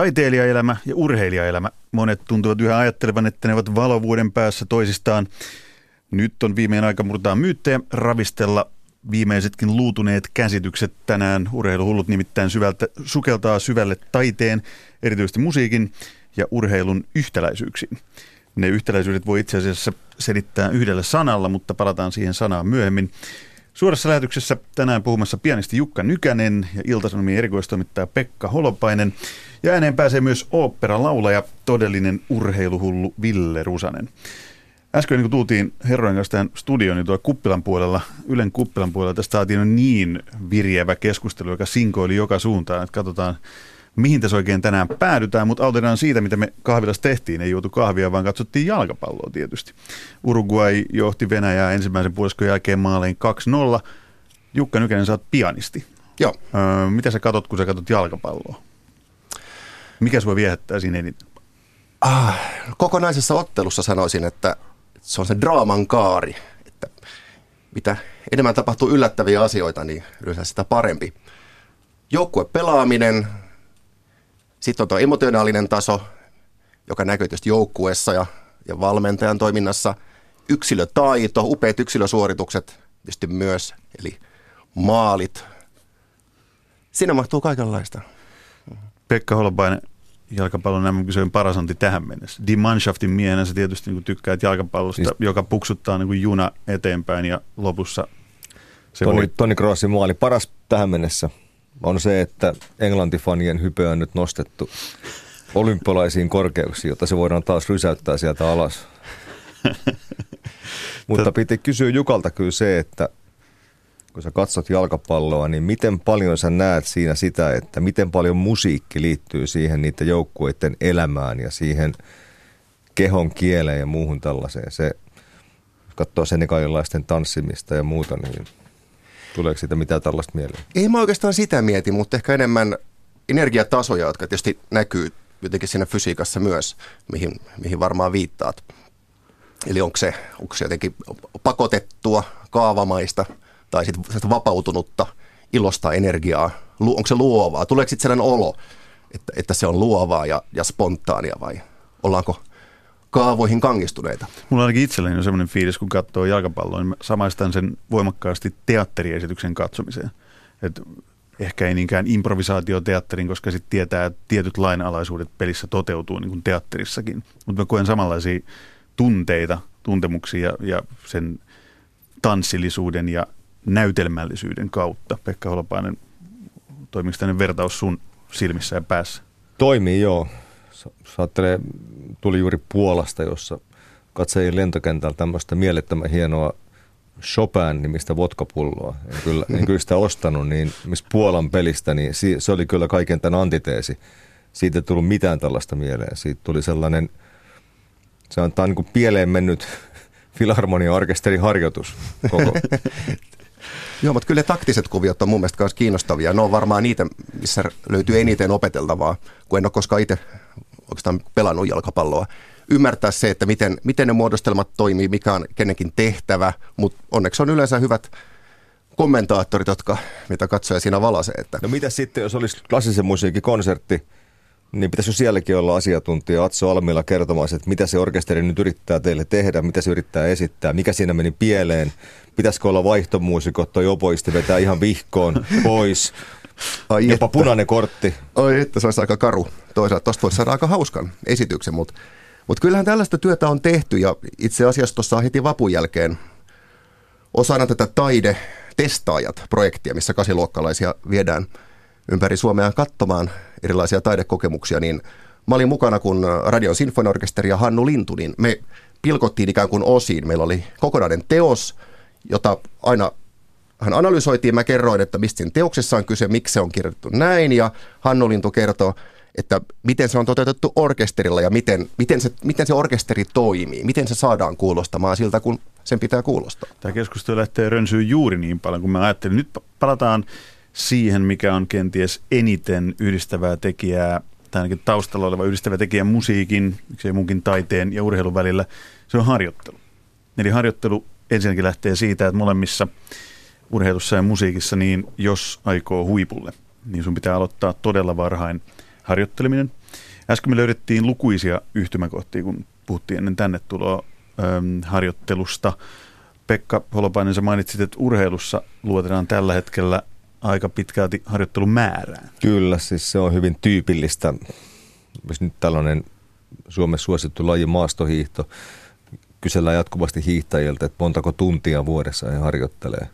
Taiteilijaelämä ja urheilijaelämä. Monet tuntuvat yhä ajattelevan, että ne ovat valovuoden päässä toisistaan. Nyt on viimein aika murtaa myyttejä, ravistella viimeisetkin luutuneet käsitykset tänään. Urheiluhullut nimittäin syvältä, sukeltaa syvälle taiteen, erityisesti musiikin ja urheilun yhtäläisyyksiin. Ne yhtäläisyydet voi itse asiassa selittää yhdellä sanalla, mutta palataan siihen sanaan myöhemmin. Suorassa lähetyksessä tänään puhumassa pianisti Jukka Nykänen ja Iltasanomien erikoistoimittaja Pekka Holopainen. Ja ääneen pääsee myös oopperalaulaja, todellinen urheiluhullu Ville Rusanen. Äsken niin kun tultiin herrojen kanssa tähän studioon, niin tuolla Kuppilan puolella, Ylen Kuppilan puolella, tästä saatiin niin virjevä keskustelu, joka sinkoili joka suuntaan, että katsotaan mihin tässä oikein tänään päädytään, mutta aloitetaan siitä, mitä me kahvilassa tehtiin. Ei juotu kahvia, vaan katsottiin jalkapalloa tietysti. Uruguay johti Venäjää ensimmäisen puoliskon jälkeen maalein 2-0. Jukka Nykänen, sä oot pianisti. Joo. Öö, mitä sä katot, kun sä katot jalkapalloa? Mikä sua viehättää siinä eniten? Ah, kokonaisessa ottelussa sanoisin, että se on se draaman kaari. Että mitä enemmän tapahtuu yllättäviä asioita, niin yleensä sitä parempi. Joukkue pelaaminen, sitten on tuo emotionaalinen taso, joka näkyy tietysti joukkueessa ja, ja valmentajan toiminnassa. Yksilötaito, upeat yksilösuoritukset tietysti myös, eli maalit. Siinä mahtuu kaikenlaista. Pekka Holopainen, jalkapallon mm paras anti tähän mennessä. Die Mannschaftin miehenä sä tietysti niin tykkäät jalkapallosta, siis... joka puksuttaa niin juna eteenpäin ja lopussa se Toni, voi... Toni Crossin maali paras tähän mennessä on se, että englantifanien hype on nyt nostettu olympialaisiin korkeuksiin, jotta se voidaan taas rysäyttää sieltä alas. Mutta piti kysyä Jukalta kyllä se, että kun sä katsot jalkapalloa, niin miten paljon sä näet siinä sitä, että miten paljon musiikki liittyy siihen niiden joukkueiden elämään ja siihen kehon kieleen ja muuhun tällaiseen. Se, jos katsoo senegalilaisten tanssimista ja muuta, niin Tuleeko siitä mitään tällaista mieleen? Ei mä oikeastaan sitä mieti, mutta ehkä enemmän energiatasoja, jotka tietysti näkyy jotenkin siinä fysiikassa myös, mihin, mihin varmaan viittaat. Eli onko se, onko se jotenkin pakotettua, kaavamaista tai sitten vapautunutta ilosta energiaa? Onko se luovaa? Tuleeko sitten sellainen olo, että, että se on luovaa ja, ja spontaania vai ollaanko kaavoihin kangistuneita. Mulla ainakin itselläni on sellainen fiilis, kun katsoo jalkapalloa, niin samaistan sen voimakkaasti teatteriesityksen katsomiseen. Et ehkä ei niinkään improvisaatioteatterin, koska sitten tietää, että tietyt lainalaisuudet pelissä toteutuu niin kuin teatterissakin. Mutta mä koen samanlaisia tunteita, tuntemuksia ja, ja sen tanssillisuuden ja näytelmällisyyden kautta. Pekka Holopainen, toimiko tämmöinen vertaus sun silmissä ja päässä? Toimii, joo. Saattelee, tuli juuri Puolasta, jossa katselin lentokentältä tämmöistä mielettömän hienoa Chopin-nimistä vodkapulloa. En kyllä, en kyllä sitä ostanut, niin missä Puolan pelistä, niin se oli kyllä kaiken tämän antiteesi. Siitä ei tullut mitään tällaista mieleen. Siitä tuli sellainen, se on niin kuin pieleen mennyt filharmonia-orkesterin harjoitus koko. Joo, mutta kyllä taktiset kuviot on mun mielestä myös kiinnostavia. Ne on varmaan niitä, missä löytyy eniten opeteltavaa, kun en ole koskaan itse oikeastaan pelannut jalkapalloa. Ymmärtää se, että miten, miten ne muodostelmat toimii, mikä on kenenkin tehtävä, mutta onneksi on yleensä hyvät kommentaattorit, jotka mitä katsoja siinä valasee. Että. No mitä sitten, jos olisi klassisen musiikin konsertti, niin pitäisi sielläkin olla asiantuntija Atso Almilla kertomaan, että mitä se orkesteri nyt yrittää teille tehdä, mitä se yrittää esittää, mikä siinä meni pieleen, pitäisikö olla vaihtomuusikot tai opoisti vetää ihan vihkoon pois, Ai jopa että. punainen kortti. Oi että, se olisi aika karu. Toisaalta tuosta voisi saada aika hauskan esityksen, mutta mutta kyllähän tällaista työtä on tehty ja itse asiassa tuossa heti vapun jälkeen osana tätä taide-testaajat-projektia, missä kasiluokkalaisia viedään ympäri Suomea katsomaan erilaisia taidekokemuksia, niin mä olin mukana, kun Radion Sinfoniorkesteri ja Hannu Lintu, niin me pilkottiin ikään kuin osiin. Meillä oli kokonainen teos, jota aina hän analysoitiin, mä kerroin, että mistä siinä teoksessa on kyse, miksi se on kirjoitettu näin, ja Hannu Lintu kertoo, että miten se on toteutettu orkesterilla ja miten, miten, se, miten se orkesteri toimii, miten se saadaan kuulostamaan siltä, kun sen pitää kuulostaa. Tämä keskustelu lähtee rönsyyn juuri niin paljon, kun mä ajattelin. Nyt palataan siihen, mikä on kenties eniten yhdistävää tekijää, tai ainakin taustalla oleva yhdistävä tekijä musiikin, miksei munkin taiteen ja urheilun välillä, se on harjoittelu. Eli harjoittelu ensinnäkin lähtee siitä, että molemmissa urheilussa ja musiikissa, niin jos aikoo huipulle, niin sun pitää aloittaa todella varhain harjoitteleminen. Äsken me löydettiin lukuisia yhtymäkohtia, kun puhuttiin ennen tänne tuloa äm, harjoittelusta. Pekka Holopainen, sä mainitsit, että urheilussa luotetaan tällä hetkellä aika pitkälti harjoittelun määrään. Kyllä, siis se on hyvin tyypillistä. Jos nyt tällainen Suomessa suosittu laji maastohiihto, kysellään jatkuvasti hiihtäjiltä, että montako tuntia vuodessa he harjoittelee.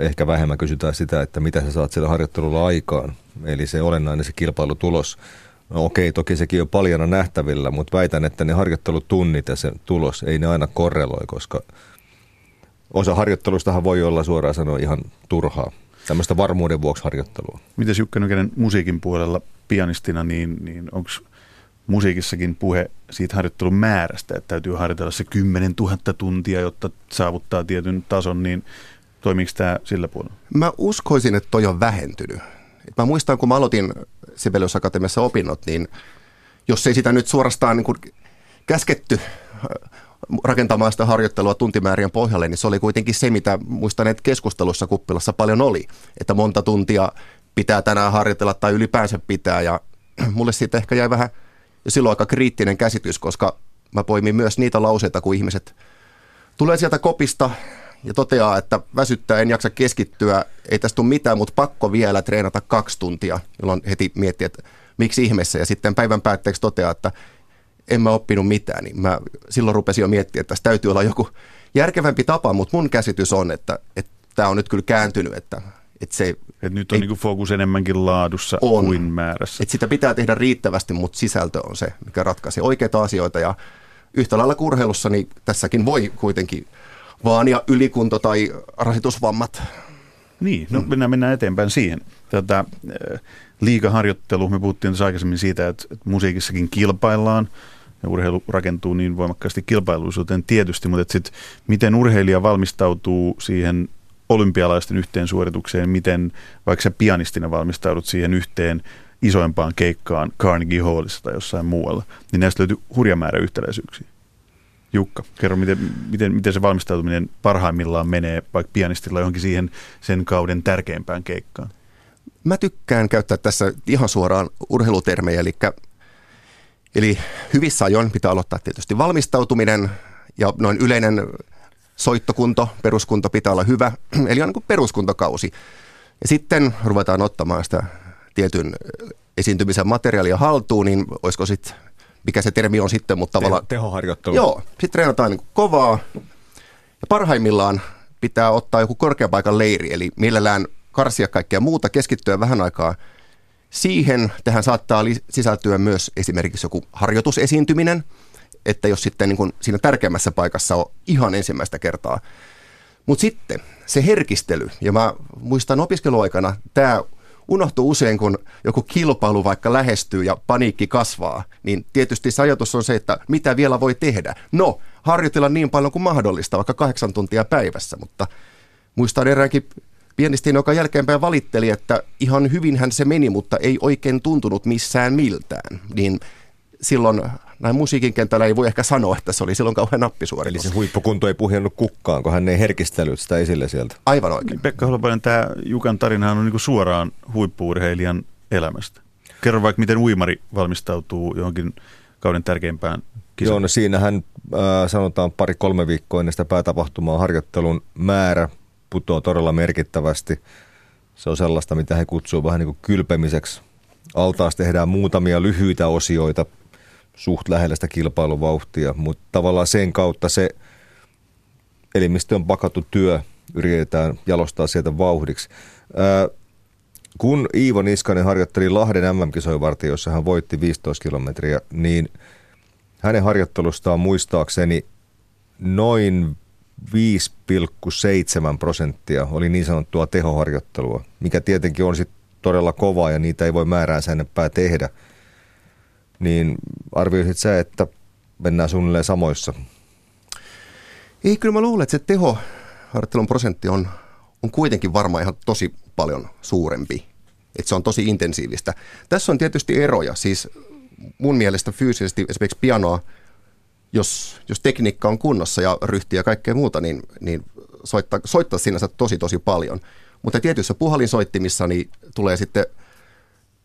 Ehkä vähemmän kysytään sitä, että mitä sä saat sillä harjoittelulla aikaan. Eli se olennainen se kilpailutulos. No okei, toki sekin on paljon nähtävillä, mutta väitän, että ne harjoittelutunnit ja se tulos ei ne aina korreloi, koska osa harjoittelustahan voi olla suoraan sanoa ihan turhaa. Tämmöistä varmuuden vuoksi harjoittelua. Mites Jukka Nykänen musiikin puolella pianistina, niin, niin onko musiikissakin puhe siitä harjoittelun määrästä, että täytyy harjoitella se 10 000 tuntia, jotta saavuttaa tietyn tason, niin toimiiko tämä sillä puolella? Mä uskoisin, että toi on vähentynyt. Mä muistan, kun mä aloitin Sibelius Akatemiassa opinnot, niin jos ei sitä nyt suorastaan niin kuin käsketty rakentamaan sitä harjoittelua tuntimäärien pohjalle, niin se oli kuitenkin se, mitä muistan, että keskustelussa kuppilassa paljon oli, että monta tuntia pitää tänään harjoitella tai ylipäänsä pitää ja mulle siitä ehkä jäi vähän jo silloin aika kriittinen käsitys, koska mä poimin myös niitä lauseita, kun ihmiset tulee sieltä kopista ja toteaa, että väsyttää, en jaksa keskittyä, ei tästä tule mitään, mutta pakko vielä treenata kaksi tuntia, jolloin heti miettii, että miksi ihmeessä. Ja sitten päivän päätteeksi toteaa, että en mä oppinut mitään, niin mä silloin rupesin jo miettimään, että tässä täytyy olla joku järkevämpi tapa, mutta mun käsitys on, että, että tämä on nyt kyllä kääntynyt, että, että se... Et nyt on ei, niin fokus enemmänkin laadussa on, kuin määrässä. Että sitä pitää tehdä riittävästi, mutta sisältö on se, mikä ratkaisee oikeita asioita ja yhtä lailla kurheilussa, niin tässäkin voi kuitenkin vaania ylikunto tai rasitusvammat. Niin, no mennään, mennään eteenpäin siihen. Tätä äh, liikaharjoittelu, me puhuttiin tässä aikaisemmin siitä, että, että musiikissakin kilpaillaan ja urheilu rakentuu niin voimakkaasti kilpailuisuuteen tietysti, mutta sit, miten urheilija valmistautuu siihen olympialaisten yhteensuoritukseen, miten vaikka sä pianistina valmistaudut siihen yhteen isoimpaan keikkaan Carnegie Hallissa tai jossain muualla, niin näistä löytyy hurja määrä yhtäläisyyksiä. Jukka, kerro, miten, miten, miten se valmistautuminen parhaimmillaan menee vaikka pianistilla johonkin siihen sen kauden tärkeimpään keikkaan? Mä tykkään käyttää tässä ihan suoraan urheilutermejä, eli, eli hyvissä ajoin pitää aloittaa tietysti valmistautuminen ja noin yleinen soittokunto, peruskunto pitää olla hyvä, eli on niin peruskuntokausi. Ja sitten ruvetaan ottamaan sitä tietyn esiintymisen materiaalia haltuun, niin olisiko sitten mikä se termi on sitten, mutta tavallaan... Tehoharjoittelu. Joo, sitten treenataan niin kovaa. Ja parhaimmillaan pitää ottaa joku korkeapaikan leiri, eli mielellään karsia kaikkea muuta, keskittyä vähän aikaa siihen. Tähän saattaa sisältyä myös esimerkiksi joku harjoitusesiintyminen, että jos sitten niin kuin siinä tärkeimmässä paikassa on ihan ensimmäistä kertaa. Mutta sitten se herkistely, ja mä muistan opiskeluaikana, tämä unohtuu usein, kun joku kilpailu vaikka lähestyy ja paniikki kasvaa, niin tietysti se ajatus on se, että mitä vielä voi tehdä. No, harjoitella niin paljon kuin mahdollista, vaikka kahdeksan tuntia päivässä, mutta muistan eräänkin pianistin, joka jälkeenpäin valitteli, että ihan hyvinhän se meni, mutta ei oikein tuntunut missään miltään. Niin silloin näin musiikin kentällä ei voi ehkä sanoa, että se oli silloin kauhean nappisuoritus. Eli se huippukunto ei puhjennut kukkaan, kun hän ei herkistellyt sitä esille sieltä. Aivan oikein. Pekka Holopainen, tämä Jukan tarinahan on niin suoraan huippuurheilijan elämästä. Kerro vaikka, miten uimari valmistautuu johonkin kauden tärkeimpään kisaan. Joo, no siinähän äh, sanotaan pari-kolme viikkoa ennen sitä päätapahtumaa harjoittelun määrä putoaa todella merkittävästi. Se on sellaista, mitä he kutsuvat vähän niin kuin kylpemiseksi. Altaas tehdään muutamia lyhyitä osioita suht lähellä sitä kilpailuvauhtia, mutta tavallaan sen kautta se elimistön pakattu työ yritetään jalostaa sieltä vauhdiksi. Ää, kun Iivo Niskanen harjoitteli Lahden MM-kisojen jossa hän voitti 15 kilometriä, niin hänen harjoittelustaan muistaakseni noin 5,7 prosenttia oli niin sanottua tehoharjoittelua, mikä tietenkin on sitten todella kovaa ja niitä ei voi määrään enempää tehdä. Niin arvioisit sä, että mennään suunnilleen samoissa? Ei, kyllä mä luulen, että se tehoharjoittelun prosentti on, on kuitenkin varmaan ihan tosi paljon suurempi. Että se on tosi intensiivistä. Tässä on tietysti eroja. Siis mun mielestä fyysisesti esimerkiksi pianoa – jos, jos tekniikka on kunnossa ja ryhti ja kaikkea muuta, niin, niin soittaa, soittaa sinänsä tosi tosi paljon. Mutta tietyissä puhalinsoittimissa niin tulee sitten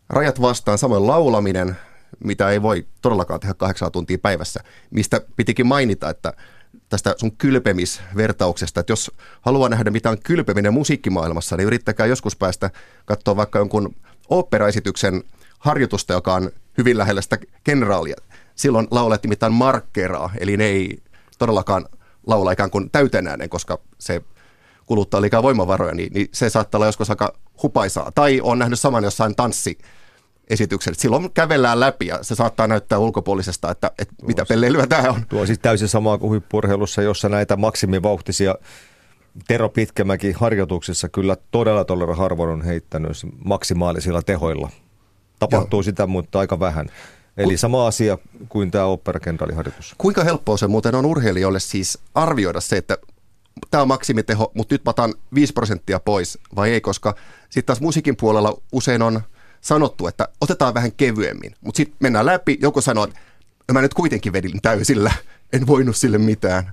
rajat vastaan, samoin laulaminen, mitä ei voi todellakaan tehdä kahdeksan tuntia päivässä, mistä pitikin mainita, että tästä sun kylpemisvertauksesta, että jos haluaa nähdä mitä on kylpeminen musiikkimaailmassa, niin yrittäkää joskus päästä katsoa vaikka jonkun operaesityksen harjoitusta, joka on hyvin lähellä sitä kenraalia. Silloin laulettiin mitään markkeraa, eli ne ei todellakaan laula ikään kuin täytenäinen, koska se kuluttaa liikaa voimavaroja, niin, niin se saattaa olla joskus aika hupaisaa. Tai on nähnyt saman jossain tanssi esitykset. Silloin kävellään läpi ja se saattaa näyttää ulkopuolisesta, että, että mitä pelleilyä tämä on. Tuo on siis täysin sama kuin huippurheilussa, jossa näitä maksimivauhtisia Tero Pitkämäki harjoituksissa kyllä todella todella harvoin on heittänyt maksimaalisilla tehoilla. Tapahtuu Joo. sitä, mutta aika vähän. Eli sama asia kuin tämä operakenraaliharjoitus. Kuinka helppoa se muuten on urheilijoille siis arvioida se, että tämä on maksimiteho, mutta nyt mä otan 5 prosenttia pois vai ei, koska sitten taas musiikin puolella usein on sanottu, että otetaan vähän kevyemmin, mutta sitten mennään läpi, joku sanoo, että mä nyt kuitenkin vedin täysillä, en voinut sille mitään.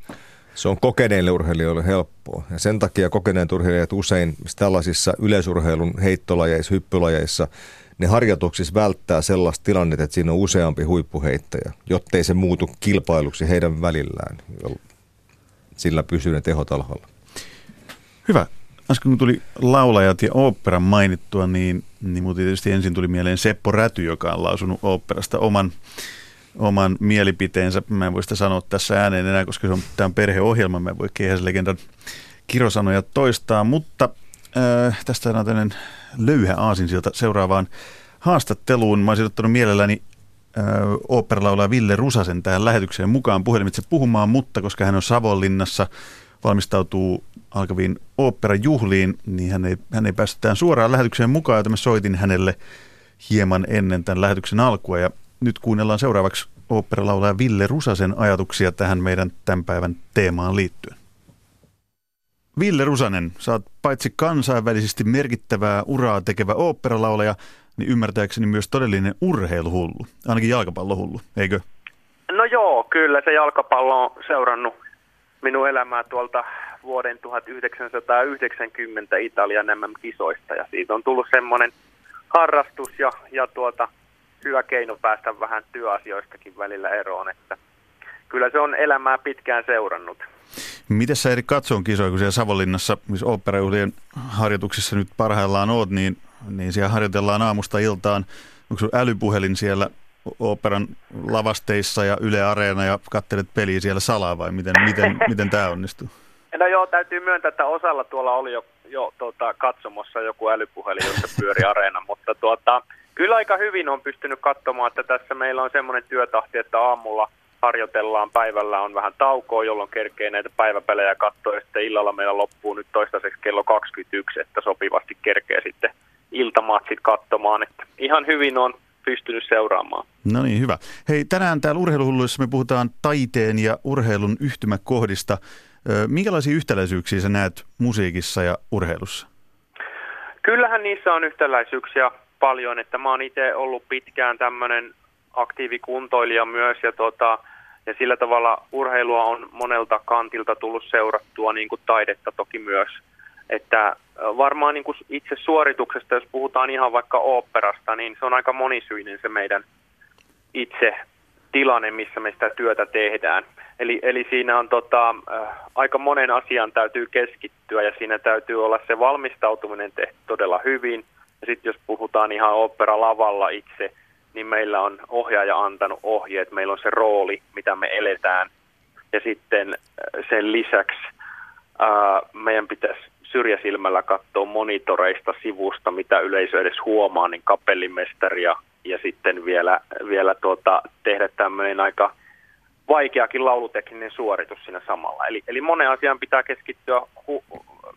Se on kokeneille urheilijoille helppoa ja sen takia kokeneet urheilijat usein tällaisissa yleisurheilun heittolajeissa, hyppylajeissa, ne harjoituksissa välttää sellaista tilannetta, että siinä on useampi huippuheittäjä, jottei se muutu kilpailuksi heidän välillään. Sillä pysyy ne tehot alhaalla. Hyvä. Äsken kun tuli laulajat ja oopperan mainittua, niin, niin mutta tietysti ensin tuli mieleen Seppo Räty, joka on lausunut oopperasta oman, oman mielipiteensä. Mä en voi sitä sanoa tässä ääneen enää, koska se on, tämä on perheohjelma. Mä en voi keihäslegendan kirosanoja toistaa, mutta äh, tästä on tämmöinen löyhä aasinsilta seuraavaan haastatteluun. Mä olisin ottanut mielelläni äh, oopperalaulaja Ville Rusasen tähän lähetykseen mukaan puhelimitse puhumaan, mutta koska hän on Savonlinnassa, valmistautuu alkaviin oopperajuhliin, niin hän ei, hän ei päässyt tähän suoraan lähetykseen mukaan, joten mä soitin hänelle hieman ennen tämän lähetyksen alkua. Ja nyt kuunnellaan seuraavaksi oopperalaulaja Ville Rusasen ajatuksia tähän meidän tämän päivän teemaan liittyen. Ville Rusanen, sä oot paitsi kansainvälisesti merkittävää uraa tekevä oopperalaulaja, niin ymmärtääkseni myös todellinen urheiluhullu, ainakin jalkapallohullu, eikö? No joo, kyllä se jalkapallo on seurannut minun elämää tuolta vuoden 1990 Italian MM-kisoista ja siitä on tullut semmoinen harrastus ja, ja tuota, hyvä keino päästä vähän työasioistakin välillä eroon, että kyllä se on elämää pitkään seurannut. Miten sä eri katsoon kisoja, kun siellä Savonlinnassa, missä oopperajuhlien harjoituksissa nyt parhaillaan oot, niin, niin siellä harjoitellaan aamusta iltaan. Onko sun älypuhelin siellä operan lavasteissa ja Yle Areena ja katselet peliä siellä salaa vai miten, miten, miten tämä onnistuu? No joo, täytyy myöntää, että osalla tuolla oli jo, jo tuota, katsomossa joku älypuhelin, jossa pyöri Areena, mutta tuota, kyllä aika hyvin on pystynyt katsomaan, että tässä meillä on semmoinen työtahti, että aamulla harjoitellaan, päivällä on vähän taukoa, jolloin kerkee näitä päiväpelejä katsoa, ja sitten illalla meillä loppuu nyt toistaiseksi kello 21, että sopivasti kerkee sitten iltamatsit katsomaan, että ihan hyvin on pystynyt seuraamaan. No niin, hyvä. Hei, tänään täällä Urheiluhulluissa me puhutaan taiteen ja urheilun yhtymäkohdista. Minkälaisia yhtäläisyyksiä sä näet musiikissa ja urheilussa? Kyllähän niissä on yhtäläisyyksiä paljon, että mä oon itse ollut pitkään tämmöinen aktiivikuntoilija myös ja, tota, ja sillä tavalla urheilua on monelta kantilta tullut seurattua, niin kuin taidetta toki myös. Että varmaan niin kuin itse suorituksesta, jos puhutaan ihan vaikka oopperasta, niin se on aika monisyinen se meidän itse tilanne, missä me sitä työtä tehdään. Eli, eli siinä on tota, aika monen asian täytyy keskittyä ja siinä täytyy olla se valmistautuminen tehty todella hyvin. Ja sitten jos puhutaan ihan opera lavalla itse, niin meillä on ohjaaja antanut ohjeet, meillä on se rooli, mitä me eletään. Ja sitten sen lisäksi ää, meidän pitäisi syrjäsilmällä katsoa monitoreista sivusta, mitä yleisö edes huomaa, niin kapellimestari ja, ja sitten vielä, vielä tuota, tehdä tämmöinen aika vaikeakin laulutekninen suoritus siinä samalla. Eli, eli monen asian pitää keskittyä hu,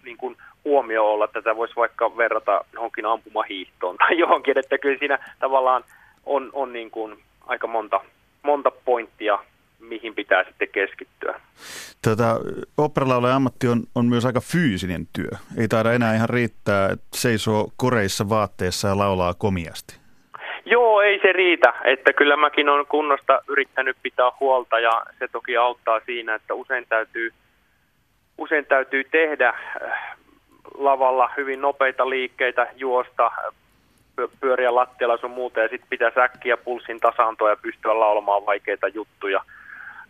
niin kuin huomio olla, tätä voisi vaikka verrata johonkin ampumahiihtoon tai johonkin, että kyllä siinä tavallaan on, on niin kuin aika monta, monta pointtia mihin pitää sitten keskittyä. Tota, operalaulajan ammatti on, on myös aika fyysinen työ. Ei taida enää ihan riittää, että seisoo koreissa vaatteessa ja laulaa komiasti. Joo, ei se riitä. Että kyllä mäkin olen kunnosta yrittänyt pitää huolta ja se toki auttaa siinä, että usein täytyy, usein täytyy tehdä äh, lavalla hyvin nopeita liikkeitä, juosta, pyöriä lattialla sun muuta ja sitten pitää säkkiä pulssin tasaantoa ja pystyä laulamaan vaikeita juttuja.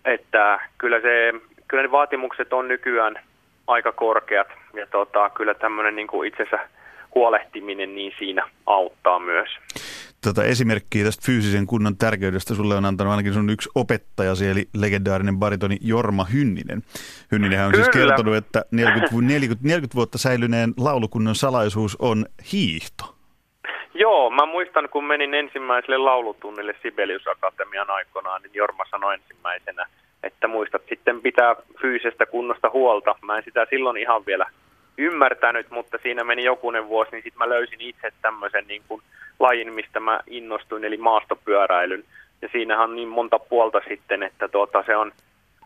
Että kyllä, se, kyllä ne vaatimukset on nykyään aika korkeat ja tota, kyllä tämmöinen niin itsensä huolehtiminen niin siinä auttaa myös. Tota esimerkkiä tästä fyysisen kunnon tärkeydestä sulle on antanut ainakin sun yksi opettajasi, eli legendaarinen baritoni Jorma Hynninen. Hynninen on siis Kyllä. siis kertonut, että 40, 40, 40 vuotta säilyneen laulukunnon salaisuus on hiihto. Joo, mä muistan, kun menin ensimmäiselle laulutunnille Sibelius Akatemian aikoinaan, niin Jorma sanoi ensimmäisenä, että muistat sitten pitää fyysisestä kunnosta huolta. Mä en sitä silloin ihan vielä ymmärtänyt, mutta siinä meni jokunen vuosi, niin sitten mä löysin itse tämmöisen niin kuin lajin, mistä mä innostuin, eli maastopyöräilyn. Ja siinähän on niin monta puolta sitten, että tuota, se on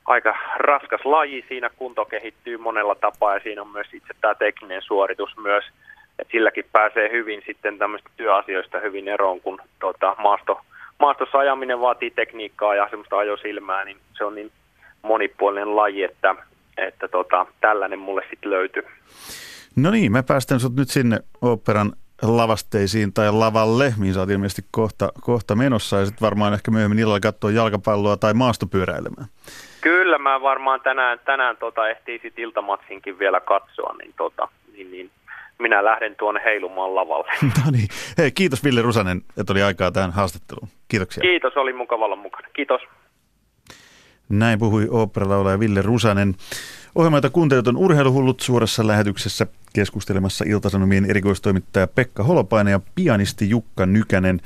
aika raskas laji, siinä kunto kehittyy monella tapaa ja siinä on myös itse tämä tekninen suoritus myös, että silläkin pääsee hyvin sitten tämmöistä työasioista hyvin eroon, kun tuota, maasto, maastossa ajaminen vaatii tekniikkaa ja semmoista ajosilmää, niin se on niin monipuolinen laji, että, että tota, tällainen mulle sitten löytyy. No niin, mä päästän sut nyt sinne operan lavasteisiin tai lavalle, mihin sä oot ilmeisesti kohta, kohta menossa ja sitten varmaan ehkä myöhemmin illalla katsoa jalkapalloa tai maastopyöräilemään. Kyllä, mä varmaan tänään, tänään tota, ehtii sit iltamatsinkin vielä katsoa, niin, tota, minä lähden tuonne heilumaan lavalle. no niin. Hei, kiitos Ville Rusanen, että oli aikaa tähän haastatteluun. Kiitoksia. Kiitos, oli mukava olla mukana. Kiitos. Näin puhui oopperalaulaja Ville Rusanen. Ohjelma, jota kuuntelut on Urheiluhullut suorassa lähetyksessä keskustelemassa Iltasanomien erikoistoimittaja Pekka Holopainen ja pianisti Jukka Nykänen.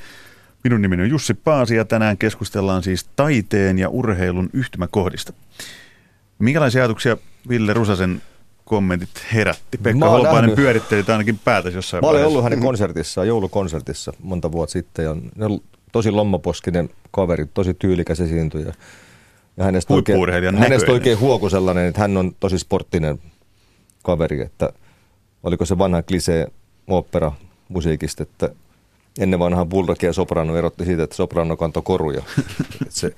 Minun nimeni on Jussi Paasi ja tänään keskustellaan siis taiteen ja urheilun yhtymäkohdista. Minkälaisia ajatuksia Ville Rusasen kommentit herätti? Pekka Holopainen nähnyt. pyöritteli ainakin päätäsi jossain Mä olen ollut hänen konsertissa, joulukonsertissa monta vuotta sitten ja tosi lommaposkinen kaveri, tosi tyylikäs esiintyjä. Ja hänestä oikein, hänestä oikein huoku sellainen, että hän on tosi sporttinen kaveri, että oliko se vanha klisee opera musiikista, että ennen vanhaa Bulldog ja Soprano erotti siitä, että Soprano kantoi koruja. se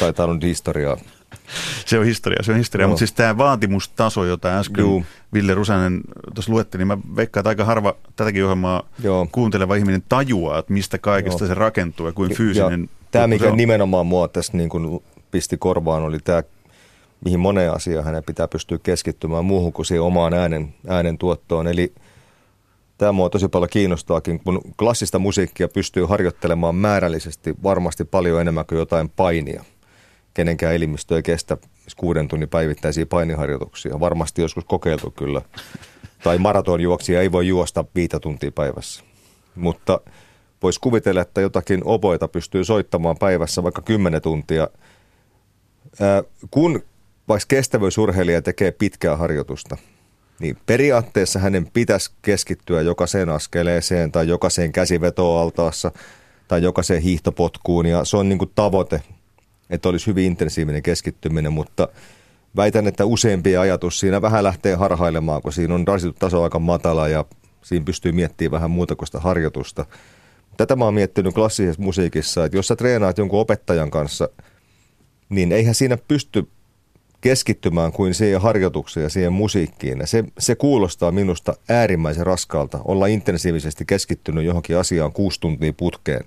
taitaa olla historiaa. Se on historia, se on historia, no. mutta siis tämä vaatimustaso, jota äsken Juu. Ville Rusanen tuossa luetteli, niin mä veikkaan, että aika harva tätäkin ohjelmaa Joo. kuunteleva ihminen tajuaa, että mistä kaikesta Joo. se rakentuu ja kuin fyysinen... Ja tämä, mikä nimenomaan mua tässä niin kuin pisti korvaan, oli tämä, mihin moneen asiaan hänen pitää pystyä keskittymään muuhun kuin siihen omaan äänen, äänen tuottoon. Eli tämä mua tosi paljon kiinnostaakin, kun klassista musiikkia pystyy harjoittelemaan määrällisesti varmasti paljon enemmän kuin jotain painia. Kenenkään elimistö ei kestä kuuden tunnin päivittäisiä painiharjoituksia. Varmasti joskus kokeiltu kyllä. Tai maratonjuoksia ei voi juosta viitä tuntia päivässä. Mutta voisi kuvitella, että jotakin opoita pystyy soittamaan päivässä vaikka 10 tuntia – kun vaikka kestävyysurheilija tekee pitkää harjoitusta, niin periaatteessa hänen pitäisi keskittyä jokaiseen askeleeseen tai jokaiseen käsivetoaltaassa tai jokaiseen hiihtopotkuun ja se on niin kuin tavoite, että olisi hyvin intensiivinen keskittyminen, mutta väitän, että useampi ajatus siinä vähän lähtee harhailemaan, kun siinä on taso aika matala ja siinä pystyy miettimään vähän muuta kuin sitä harjoitusta. Tätä mä oon miettinyt klassisessa musiikissa, että jos sä treenaat jonkun opettajan kanssa – niin eihän siinä pysty keskittymään kuin siihen harjoitukseen ja siihen musiikkiin. Ja se, se kuulostaa minusta äärimmäisen raskaalta olla intensiivisesti keskittynyt johonkin asiaan kuusi tuntia putkeen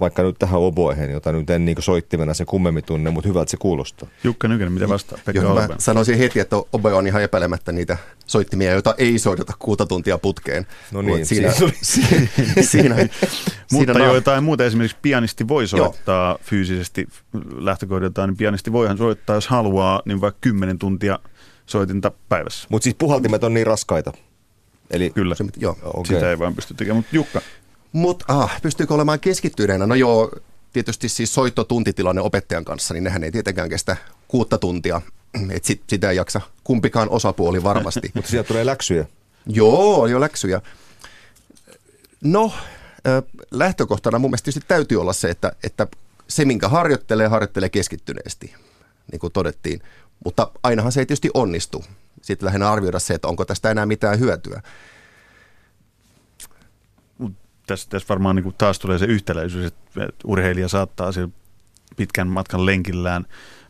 vaikka nyt tähän oboehen, jota nyt en niin soittimena se kummemmin tunne, mutta hyvältä se kuulostaa. Jukka Nykänen, mitä vastaa? Pekka Joo, mä sanoisin heti, että oboe on ihan epäilemättä niitä soittimia, joita ei soiteta kuuta tuntia putkeen. No niin, siinä, siinä, siinä, siinä, Mutta siinä joitain muuta, esimerkiksi pianisti voi soittaa Joo. fyysisesti lähtökohdiltaan, niin pianisti voihan soittaa, jos haluaa, niin vaikka 10 tuntia soitinta päivässä. Mutta siis puhaltimet on niin raskaita. Eli Kyllä, se, joo. Okay. sitä ei vaan pysty tekemään. Mutta Jukka, mutta ah, pystyykö olemaan keskittyneenä? No joo, tietysti siis soittotuntitilanne opettajan kanssa, niin nehän ei tietenkään kestä kuutta tuntia. Et sit, sitä ei jaksa kumpikaan osapuoli varmasti. Mutta sieltä tulee läksyjä. Joo, jo läksyjä. No, lähtökohtana mun mielestä tietysti täytyy olla se, että, että se, minkä harjoittelee, harjoittelee keskittyneesti, niin kuin todettiin. Mutta ainahan se ei tietysti onnistu. Sitten lähinnä arvioida se, että onko tästä enää mitään hyötyä tässä, tässä varmaan niin kuin taas tulee se yhtäläisyys, että, urheilija saattaa siellä pitkän matkan lenkillään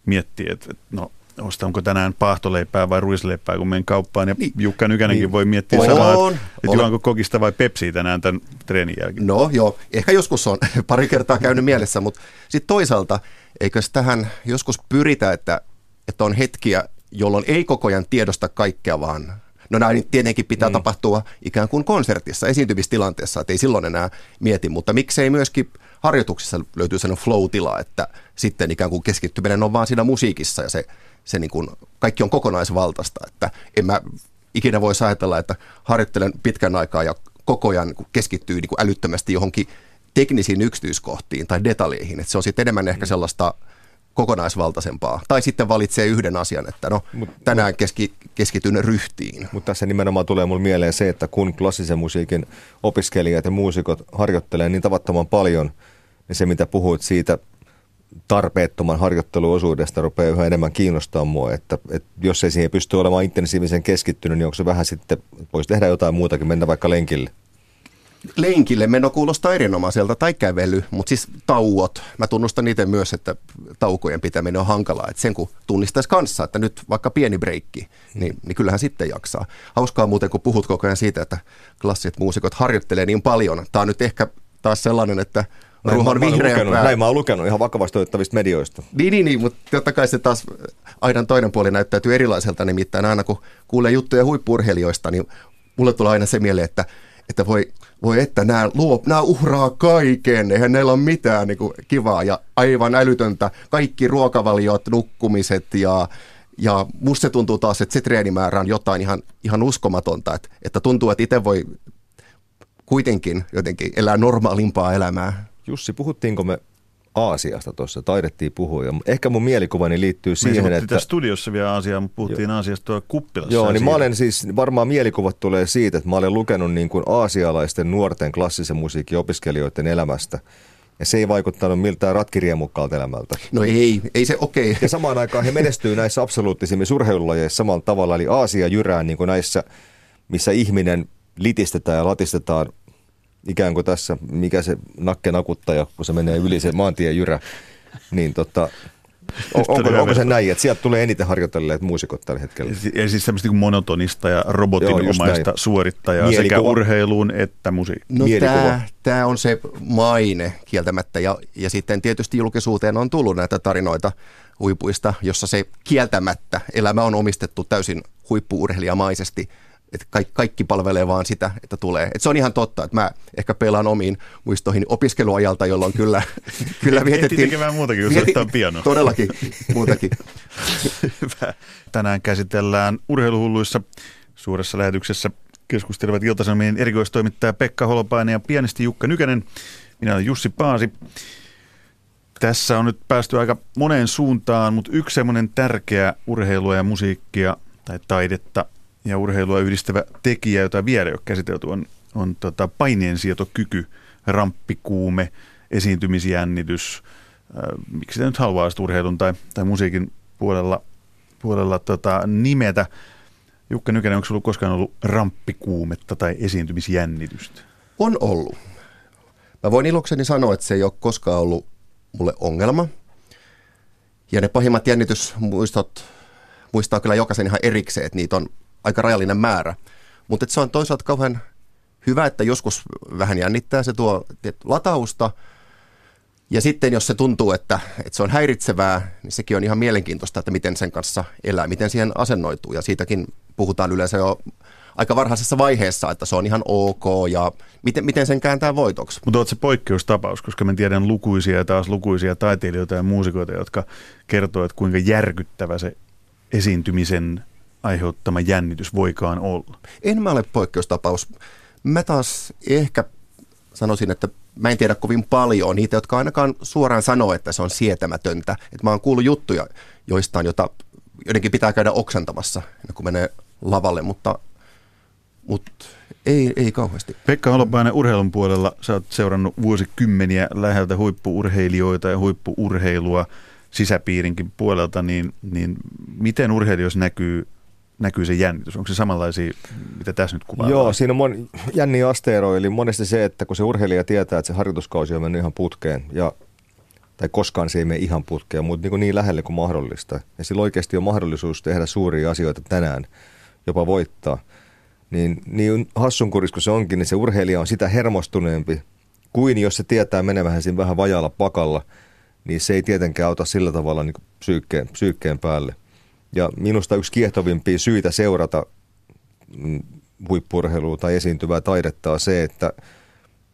miettiä, että, että no ostanko tänään paahtoleipää vai ruisleipää, kun menen kauppaan. Ja niin. Jukka Nykänenkin niin. voi miettiä On, samaa, että, että juonko kokista vai pepsiä tänään tämän treenin jälkeen. No joo, ehkä joskus on pari kertaa käynyt mielessä, mutta sitten toisaalta, eikös tähän joskus pyritä, että, että on hetkiä, jolloin ei koko ajan tiedosta kaikkea, vaan No näin tietenkin pitää mm. tapahtua ikään kuin konsertissa, esiintymistilanteessa, että ei silloin enää mieti, mutta miksei myöskin harjoituksissa löytyy sellainen flow-tila, että sitten ikään kuin keskittyminen on vaan siinä musiikissa ja se, se niin kuin, kaikki on kokonaisvaltaista, että en mä ikinä voisi ajatella, että harjoittelen pitkän aikaa ja koko ajan keskittyy niin kuin älyttömästi johonkin teknisiin yksityiskohtiin tai detaljeihin, että se on sitten enemmän ehkä mm. sellaista kokonaisvaltaisempaa. Tai sitten valitsee yhden asian, että no mut, tänään keski, keskityn ryhtiin. Mutta tässä nimenomaan tulee mulle mieleen se, että kun klassisen musiikin opiskelijat ja muusikot harjoittelee niin tavattoman paljon, niin se mitä puhuit siitä tarpeettoman harjoitteluosuudesta rupeaa yhä enemmän kiinnostaa mua, että, että jos ei siihen pysty olemaan intensiivisen keskittynyt, niin onko se vähän sitten, voisi tehdä jotain muutakin, mennä vaikka lenkille lenkille meno kuulostaa erinomaiselta tai kävely, mutta siis tauot. Mä tunnustan itse myös, että taukojen pitäminen on hankalaa. Että sen kun tunnistaisi kanssa, että nyt vaikka pieni breikki, niin, niin kyllähän sitten jaksaa. Hauskaa muuten, kun puhut koko ajan siitä, että klassiset muusikot harjoittelee niin paljon. Tämä on nyt ehkä taas sellainen, että Ruhon vihreämpää. Näin mä oon lukenut ihan vakavasti otettavista medioista. Niin, niin, niin, mutta totta kai se taas aidan toinen puoli näyttäytyy erilaiselta. Nimittäin aina kun kuulee juttuja huippurheilijoista, niin mulle tulee aina se mieleen, että, että voi, voi että nämä, luo, nämä uhraa kaiken, eihän näillä ole mitään niin kuin, kivaa ja aivan älytöntä. Kaikki ruokavaliot, nukkumiset ja, ja musta se tuntuu taas, että se treenimäärä on jotain ihan, ihan uskomatonta, että, että tuntuu, että itse voi kuitenkin jotenkin elää normaalimpaa elämää. Jussi, puhuttiinko me Aasiasta tuossa, taidettiin puhua. Ja ehkä mun mielikuvani liittyy siihen, me että... studiossa vielä Aasiaa, mutta puhuttiin Joo. Aasiasta tuolla kuppilassa. Joo, niin mä olen siis, varmaan mielikuvat tulee siitä, että mä olen lukenut niin kuin aasialaisten nuorten klassisen musiikin opiskelijoiden elämästä. Ja se ei vaikuttanut miltään ratkiriemukkaalta elämältä. No ei, ei se okei. Okay. Ja samaan aikaan he menestyy näissä absoluuttisimmissa urheilulajeissa samalla tavalla. Eli Aasia jyrää niin kuin näissä, missä ihminen litistetään ja latistetaan ikään kuin tässä, mikä se nakke nakuttaja, kun se menee yli se maantien jyrä, niin tota, on, onko, onko se näin, että sieltä tulee eniten harjoitelleet muusikot tällä hetkellä? Ja siis semmoista niin monotonista ja robotinomaista suorittajaa Mielikuva. sekä urheiluun että musiikkiin. No tämä, tämä on se maine kieltämättä ja, ja sitten tietysti julkisuuteen on tullut näitä tarinoita huipuista, jossa se kieltämättä elämä on omistettu täysin huippuurheilijamaisesti – että kaikki, kaikki palvelee vaan sitä, että tulee. Et se on ihan totta, että mä ehkä pelaan omiin muistoihin opiskeluajalta, jolloin kyllä, kyllä vietettiin... tekemään muutakin kuin soittaa pianoa. Todellakin, muutakin. Hyvä. Tänään käsitellään urheiluhulluissa suuressa lähetyksessä keskustelevat Iltasanomien erikoistoimittaja Pekka Holopainen ja pianisti Jukka Nykänen. Minä olen Jussi Paasi. Tässä on nyt päästy aika moneen suuntaan, mutta yksi semmoinen tärkeä urheilua ja musiikkia tai taidetta ja urheilua yhdistävä tekijä, jota vielä ei ole käsitelty, on, on tota paineensietokyky, ramppikuume, esiintymisjännitys. Äh, miksi te nyt haluaa urheilun tai, tai musiikin puolella, puolella tota, nimetä? Jukka Nykänen, onko sinulla koskaan ollut ramppikuumetta tai esiintymisjännitystä? On ollut. Mä voin ilokseni sanoa, että se ei ole koskaan ollut mulle ongelma. Ja ne pahimmat jännitysmuistot muistaa kyllä jokaisen ihan erikseen, että niitä on aika rajallinen määrä. Mutta se on toisaalta kauhean hyvä, että joskus vähän jännittää, se tuo latausta. Ja sitten jos se tuntuu, että, että se on häiritsevää, niin sekin on ihan mielenkiintoista, että miten sen kanssa elää, miten siihen asennoituu. Ja siitäkin puhutaan yleensä jo aika varhaisessa vaiheessa, että se on ihan ok ja miten, miten sen kääntää voitoksi. Mutta olet se poikkeustapaus, koska mä tiedän lukuisia ja taas lukuisia taiteilijoita ja muusikoita, jotka kertovat, että kuinka järkyttävä se esiintymisen aiheuttama jännitys voikaan olla? En mä ole poikkeustapaus. Mä taas ehkä sanoisin, että mä en tiedä kovin paljon niitä, jotka ainakaan suoraan sanoo, että se on sietämätöntä. Että mä oon kuullut juttuja joistain, jota jotenkin pitää käydä oksentamassa, kun menee lavalle, mutta, mutta ei, ei kauheasti. Pekka Holopainen urheilun puolella, sä oot seurannut vuosikymmeniä läheltä huippuurheilijoita ja huippuurheilua sisäpiirinkin puolelta, niin, niin miten urheilijoissa näkyy näkyy se jännitys? Onko se samanlaisia, mitä tässä nyt kuvaa? Joo, siinä on mon, jänniä asteero, eli monesti se, että kun se urheilija tietää, että se harjoituskausi on mennyt ihan putkeen ja tai koskaan se ei mene ihan putkeen, mutta niin, kuin niin lähelle kuin mahdollista. Ja sillä oikeasti on mahdollisuus tehdä suuria asioita tänään, jopa voittaa. Niin, niin hassunkuris kuin se onkin, niin se urheilija on sitä hermostuneempi kuin jos se tietää menevän siinä vähän vajalla pakalla, niin se ei tietenkään auta sillä tavalla niin psyykkeen, psyykkeen päälle. Ja minusta yksi kiehtovimpia syitä seurata mm, huippurheilua tai esiintyvää taidetta on se, että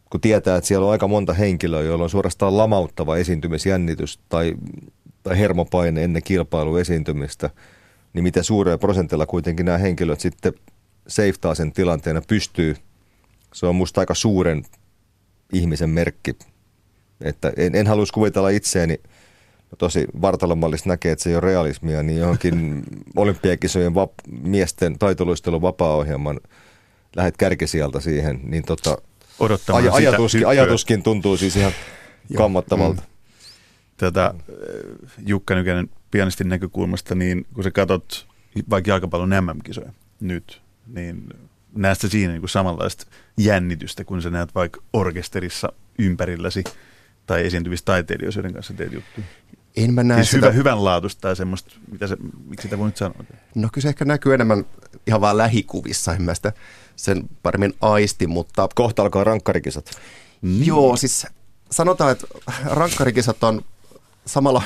kun tietää, että siellä on aika monta henkilöä, joilla on suorastaan lamauttava esiintymisjännitys tai, tai hermopaine ennen kilpailuesiintymistä, niin miten suurella prosentilla kuitenkin nämä henkilöt sitten seiftaa sen tilanteen ja pystyy. Se on musta aika suuren ihmisen merkki. Että en, en haluaisi kuvitella itseäni, tosi vartalomallista näkee, että se ei ole realismia, niin johonkin olympiakisojen vap- miesten taitoluistelun vapaa-ohjelman lähet kärkisijalta siihen, niin tota, aj- ajatuskin, ajatuskin tuntuu siis ihan kammottavalta. Mm. Tätä Jukka Nykänen pianistin näkökulmasta, niin kun sä katsot vaikka jalkapallon MM-kisoja nyt, niin näet sä siinä niin samanlaista jännitystä, kun sä näet vaikka orkesterissa ympärilläsi tai esiintyvissä taiteilijoissa, joiden kanssa teet juttuja? En mä näe siis sitä... hyvä, hyvänlaatuista tai semmoista, mitä se, miksi sitä voi nyt sanoa? No kyllä se ehkä näkyy enemmän ihan vaan lähikuvissa, en mä sitä sen paremmin aisti, mutta... Kohta alkaa rankkarikisat. Niin. Joo, siis sanotaan, että rankkarikisat on samalla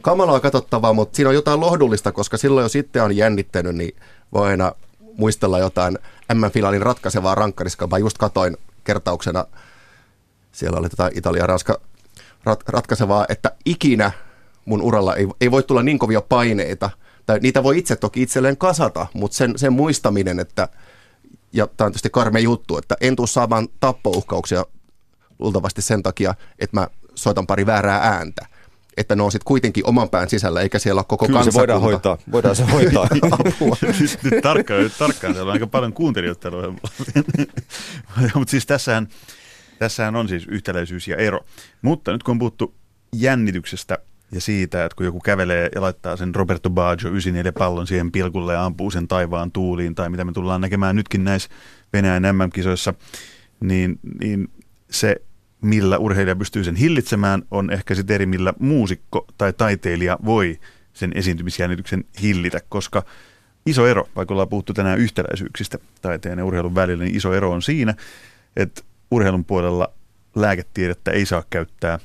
kamalaa katsottavaa, mutta siinä on jotain lohdullista, koska silloin jos itse on jännittänyt, niin voi aina muistella jotain M-finaalin ratkaisevaa rankkariskaa. Mä just katoin kertauksena, siellä oli tätä Italia-Ranska rat, ratkaisevaa, että ikinä mun uralla ei, ei voi tulla niin kovia paineita, tai niitä voi itse toki itselleen kasata, mutta sen, sen muistaminen, että, ja tämä on tietysti karme juttu, että en tule saamaan tappouhkauksia luultavasti sen takia, että mä soitan pari väärää ääntä että ne on sitten kuitenkin oman pään sisällä, eikä siellä ole koko Kyllä kansakunta. se voidaan hoitaa, voidaan se hoitaa. siis nyt tarkkaan, tarkkaan, siellä on aika paljon kuuntelijoita Mutta siis tässähän, tässähän on siis yhtäläisyys ja ero. Mutta nyt kun on puhuttu jännityksestä ja siitä, että kun joku kävelee ja laittaa sen Roberto Baggio 94 pallon siihen pilkulle ja ampuu sen taivaan tuuliin, tai mitä me tullaan näkemään nytkin näissä Venäjän MM-kisoissa, niin, niin se millä urheilija pystyy sen hillitsemään, on ehkä sitten eri, millä muusikko tai taiteilija voi sen esiintymisjännityksen hillitä, koska iso ero, vaikka ollaan puhuttu tänään yhtäläisyyksistä taiteen ja urheilun välillä, niin iso ero on siinä, että urheilun puolella lääketiedettä ei saa käyttää,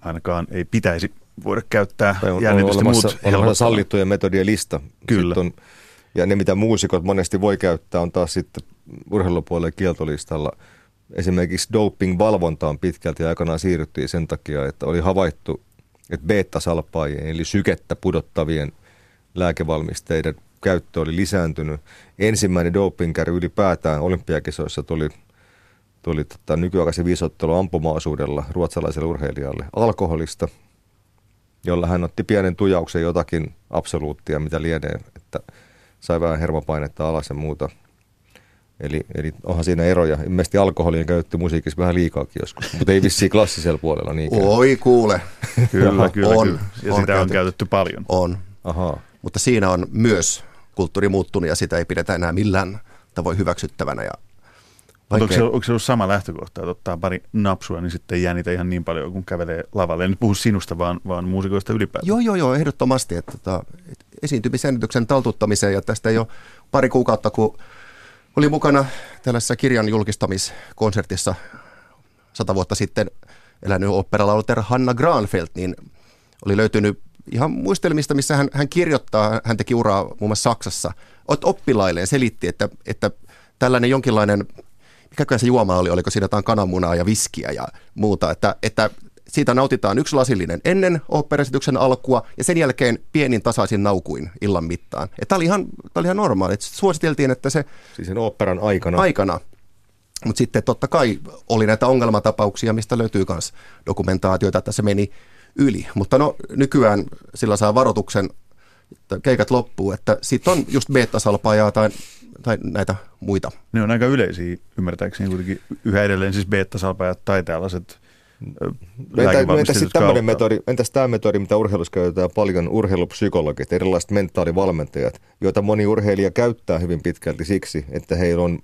ainakaan ei pitäisi voida käyttää tai on, jännitystä on olemassa, muut sallittujen metodien lista. Kyllä. On, ja ne, mitä muusikot monesti voi käyttää, on taas sitten urheilupuolella kieltolistalla – esimerkiksi doping-valvontaan pitkälti aikanaan siirryttiin sen takia, että oli havaittu, että beta-salpaajien eli sykettä pudottavien lääkevalmisteiden käyttö oli lisääntynyt. Ensimmäinen dopingkäry ylipäätään olympiakisoissa tuli, tuli tota, nykyaikaisen viisottelu ampuma-osuudella ruotsalaiselle urheilijalle alkoholista, jolla hän otti pienen tujauksen jotakin absoluuttia, mitä lienee, että sai vähän hermopainetta alas ja muuta – Eli, eli onhan siinä eroja. Ilmeisesti alkoholien käyttö musiikissa vähän liikaakin joskus, mutta ei vissiin klassisella puolella niinkään. Oi kuule. kyllä, kyllä, on, kyllä. Ja on sitä käytetty. on käytetty paljon. On. Aha. Mutta siinä on myös kulttuuri muuttunut ja sitä ei pidetä enää millään tavoin hyväksyttävänä. Ja vaikea... onko, se, onko se ollut sama lähtökohta, että ottaa pari napsua, niin sitten ei jännitä ihan niin paljon, kun kävelee lavalle. En nyt puhu sinusta, vaan, vaan muusikoista ylipäätään. Joo, joo, joo, ehdottomasti. Että, että esiintymisjännityksen taltuttamiseen ja tästä ei ole pari kuukautta, kun oli mukana tällaisessa kirjan julkistamiskonsertissa sata vuotta sitten elänyt operalauluter Hanna Granfeldt, niin oli löytynyt ihan muistelmista, missä hän, hän kirjoittaa, hän teki uraa muun muassa Saksassa, oppilailleen selitti, että, että tällainen jonkinlainen, mikäköhän se juoma oli, oliko siinä jotain kananmunaa ja viskiä ja muuta, että, että siitä nautitaan yksi lasillinen ennen oopperesityksen alkua ja sen jälkeen pienin tasaisin naukuin illan mittaan. Tämä oli ihan, oli ihan normaali. Et suositeltiin, että se... Siis sen oopperan aikana. Aikana. Mutta sitten totta kai oli näitä ongelmatapauksia, mistä löytyy myös dokumentaatioita, että se meni yli. Mutta no nykyään sillä saa varoituksen, keikat loppuu, että sitten on just beta-salpaajaa tai, tai näitä muita. Ne on aika yleisiä, ymmärtääkseni kuitenkin yhä edelleen siis beta-salpaajat tai tällaiset Entä, entäs tämmöinen metodi, entäs tämä metodi, mitä urheilussa käytetään paljon, urheilupsykologit, erilaiset mentaalivalmentajat, joita moni urheilija käyttää hyvin pitkälti siksi, että heillä on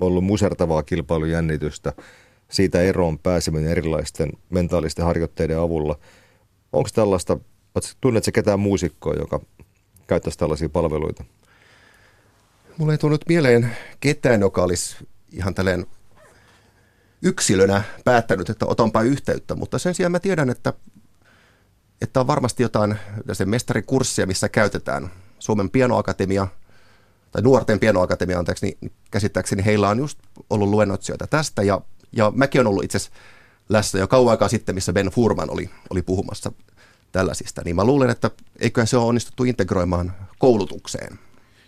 ollut musertavaa kilpailujännitystä, siitä eroon pääseminen erilaisten mentaalisten harjoitteiden avulla. Onko tällaista, tunnetko ketään muusikkoa, joka käyttäisi tällaisia palveluita? Mulla ei tule nyt mieleen ketään, joka olisi ihan tälleen yksilönä päättänyt, että otanpa yhteyttä, mutta sen sijaan mä tiedän, että, että on varmasti jotain sen mestarikurssia, missä käytetään Suomen pianoakatemia, tai nuorten pianoakatemia, anteeksi, niin käsittääkseni heillä on just ollut luennoitsijoita tästä, ja, ja mäkin on ollut itse asiassa läsnä jo kauan aikaa sitten, missä Ben Furman oli, oli puhumassa tällaisista, niin mä luulen, että eiköhän se ole onnistuttu integroimaan koulutukseen.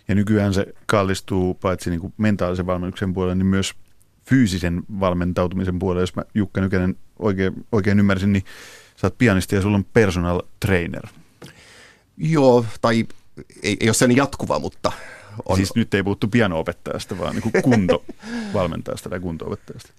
Ja nykyään se kallistuu paitsi niin kuin mentaalisen valmennuksen puolelle, niin myös fyysisen valmentautumisen puolelle. Jos mä Jukka Nykänen oikein, oikein ymmärsin, niin sä oot pianisti ja sulla on personal trainer. Joo, tai ei, ei ole sen jatkuva, mutta on. Siis nyt ei puhuttu piano-opettajasta, vaan niin kuntovalmentajasta tai kuntoopettajasta.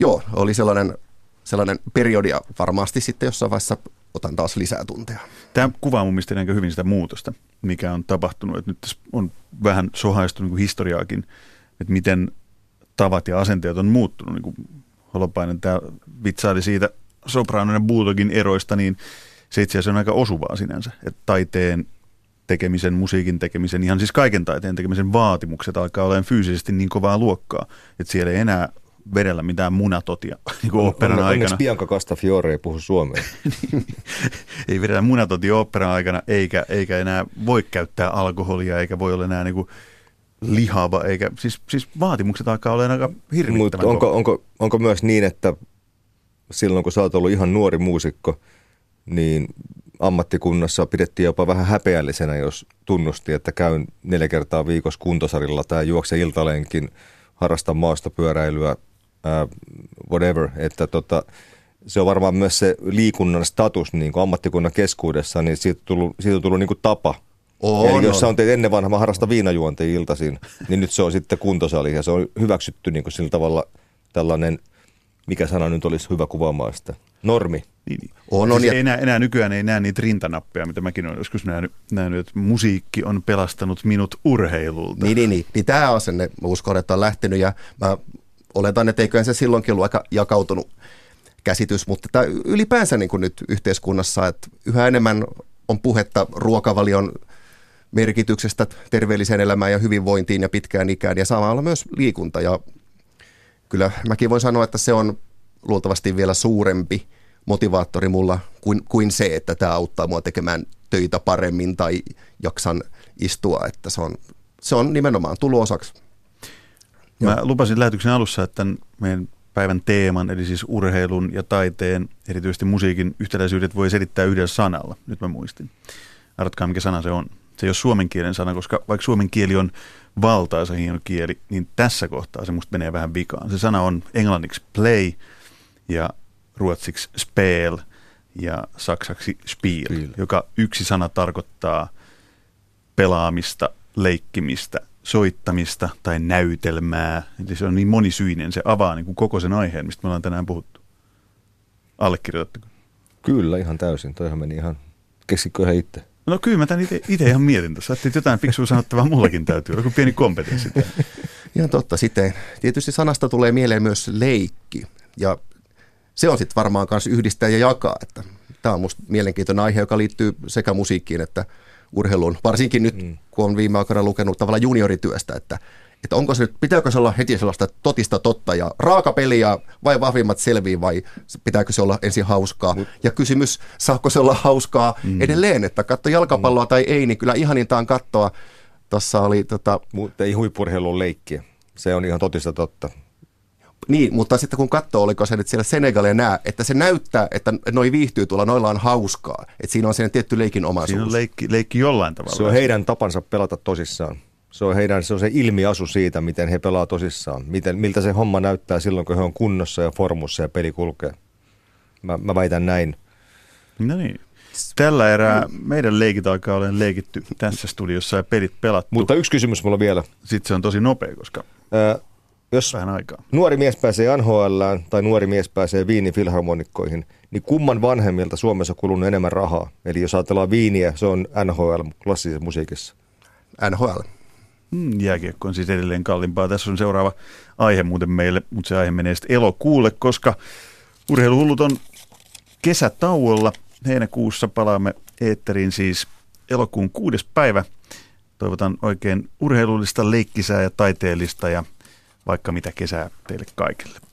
Joo, oli sellainen, sellainen periodi ja varmasti sitten jossain vaiheessa otan taas lisää tunteja. Tämä kuvaa mun mielestä hyvin sitä muutosta, mikä on tapahtunut. Että nyt on vähän sohaistunut niin historiaakin, että miten tavat ja asenteet on muuttunut. Niin kuin Holopainen tämä vitsaili siitä sopranon ja bulldogin eroista, niin se itse asiassa on aika osuvaa sinänsä. Että taiteen tekemisen, musiikin tekemisen, ihan siis kaiken taiteen tekemisen vaatimukset alkaa olemaan fyysisesti niin kovaa luokkaa, että siellä ei enää vedellä mitään munatotia niin kuin operan on, aikana. Bianca Castafiore ei puhu suomea. ei vedellä munatotia operan aikana, eikä, eikä enää voi käyttää alkoholia, eikä voi olla enää niin kuin lihava, eikä, siis, siis vaatimukset alkaa olla aika hirvittävän onko, onko, onko myös niin, että silloin kun sä oot ollut ihan nuori muusikko, niin ammattikunnassa pidettiin jopa vähän häpeällisenä, jos tunnusti, että käyn neljä kertaa viikossa kuntosarilla tai juokse iltalenkin, harrasta maastopyöräilyä, ää, whatever, että tota, se on varmaan myös se liikunnan status niin kuin ammattikunnan keskuudessa, niin siitä on tullut, siitä on tullut niin kuin tapa. On, Eli jos sä on ennen vanha harrasta viinajuonteen iltaisin, niin nyt se on sitten kuntosali ja se on hyväksytty niin kuin sillä tavalla tällainen, mikä sana nyt olisi hyvä kuvaamaan sitä, normi. Niin, niin. On, on, siis ja... enää, enää nykyään ei näe niitä rintanappeja, mitä mäkin olen joskus nähnyt, nähnyt että musiikki on pelastanut minut urheilulta. Niin, niin, niin. niin tämä asenne, mä uskon, että on lähtenyt ja mä oletan, että eiköhän se silloinkin ollut aika jakautunut käsitys, mutta tämä ylipäänsä niin kuin nyt yhteiskunnassa, että yhä enemmän on puhetta ruokavalion merkityksestä terveelliseen elämään ja hyvinvointiin ja pitkään ikään ja samalla myös liikunta ja kyllä mäkin voin sanoa, että se on luultavasti vielä suurempi motivaattori mulla kuin, kuin se, että tämä auttaa mua tekemään töitä paremmin tai jaksan istua, että se on, se on nimenomaan tulosaksi. Mä Joo. lupasin lähetyksen alussa, että tämän meidän päivän teeman, eli siis urheilun ja taiteen, erityisesti musiikin yhtäläisyydet voi selittää yhdellä sanalla. Nyt mä muistin. Arvatkaa, mikä sana se on. Se ei ole suomen kielen sana, koska vaikka suomen kieli on valtaisa hieno kieli, niin tässä kohtaa se musta menee vähän vikaan. Se sana on englanniksi play ja ruotsiksi spel ja saksaksi spiel, spiel, joka yksi sana tarkoittaa pelaamista, leikkimistä, soittamista tai näytelmää. Eli se on niin monisyinen, se avaa niin kuin koko sen aiheen, mistä me ollaan tänään puhuttu. Allekirjoitatteko? Kyllä, ihan täysin. Toihan meni ihan, keksikö ihan itse? No kyllä mä tämän itse ihan mietin tuossa, että jotain fiksua sanottavaa mullakin täytyy, joku pieni kompetenssi. Ihan totta. Sitten tietysti sanasta tulee mieleen myös leikki. Ja se on sitten varmaan myös yhdistää ja jakaa. Että tämä on minusta mielenkiintoinen aihe, joka liittyy sekä musiikkiin että urheiluun. Varsinkin nyt, mm. kun on viime aikoina lukenut tavallaan juniorityöstä, että, että onko se nyt, pitääkö se olla heti sellaista totista totta ja raakapeliä vai vahvimmat selviin vai pitääkö se olla ensin hauskaa? Mut. Ja kysymys, saako se olla hauskaa mm. edelleen, että katso jalkapalloa mm. tai ei, niin kyllä ihanintaan katsoa. Tuossa oli tota... Mutta ei huippurheilun leikkiä. Se on ihan totista totta. Niin, mutta sitten kun katsoo, oliko se nyt siellä Senegalia nää, että se näyttää, että noi viihtyy tuolla, noilla on hauskaa. Että siinä on sen tietty leikin omaisuus. Siinä on leikki, leikki jollain tavalla. Se on heidän tapansa pelata tosissaan. Se on, heidän, se on se ilmiasu siitä, miten he pelaa tosissaan. Miten, miltä se homma näyttää silloin, kun he on kunnossa ja formussa ja peli kulkee. Mä, mä väitän näin. No niin. Tällä erää meidän leikit alkaa olla leikitty tässä studiossa ja pelit pelattu. Mutta yksi kysymys mulla vielä. Sitten se on tosi nopea, koska... Ää, jos vähän aikaa. nuori mies pääsee NHL tai nuori mies pääsee Viinin filharmonikkoihin, niin kumman vanhemmilta Suomessa kulunut enemmän rahaa? Eli jos ajatellaan Viiniä, se on NHL klassisessa musiikissa. NHL. Hmm, jääkiekko on siis edelleen kalliimpaa. Tässä on seuraava aihe muuten meille, mutta se aihe menee sitten elokuulle, koska urheiluhullut on kesätauolla heinäkuussa palaamme eetteriin siis elokuun kuudes päivä. Toivotan oikein urheilullista, leikkisää ja taiteellista ja vaikka mitä kesää teille kaikille.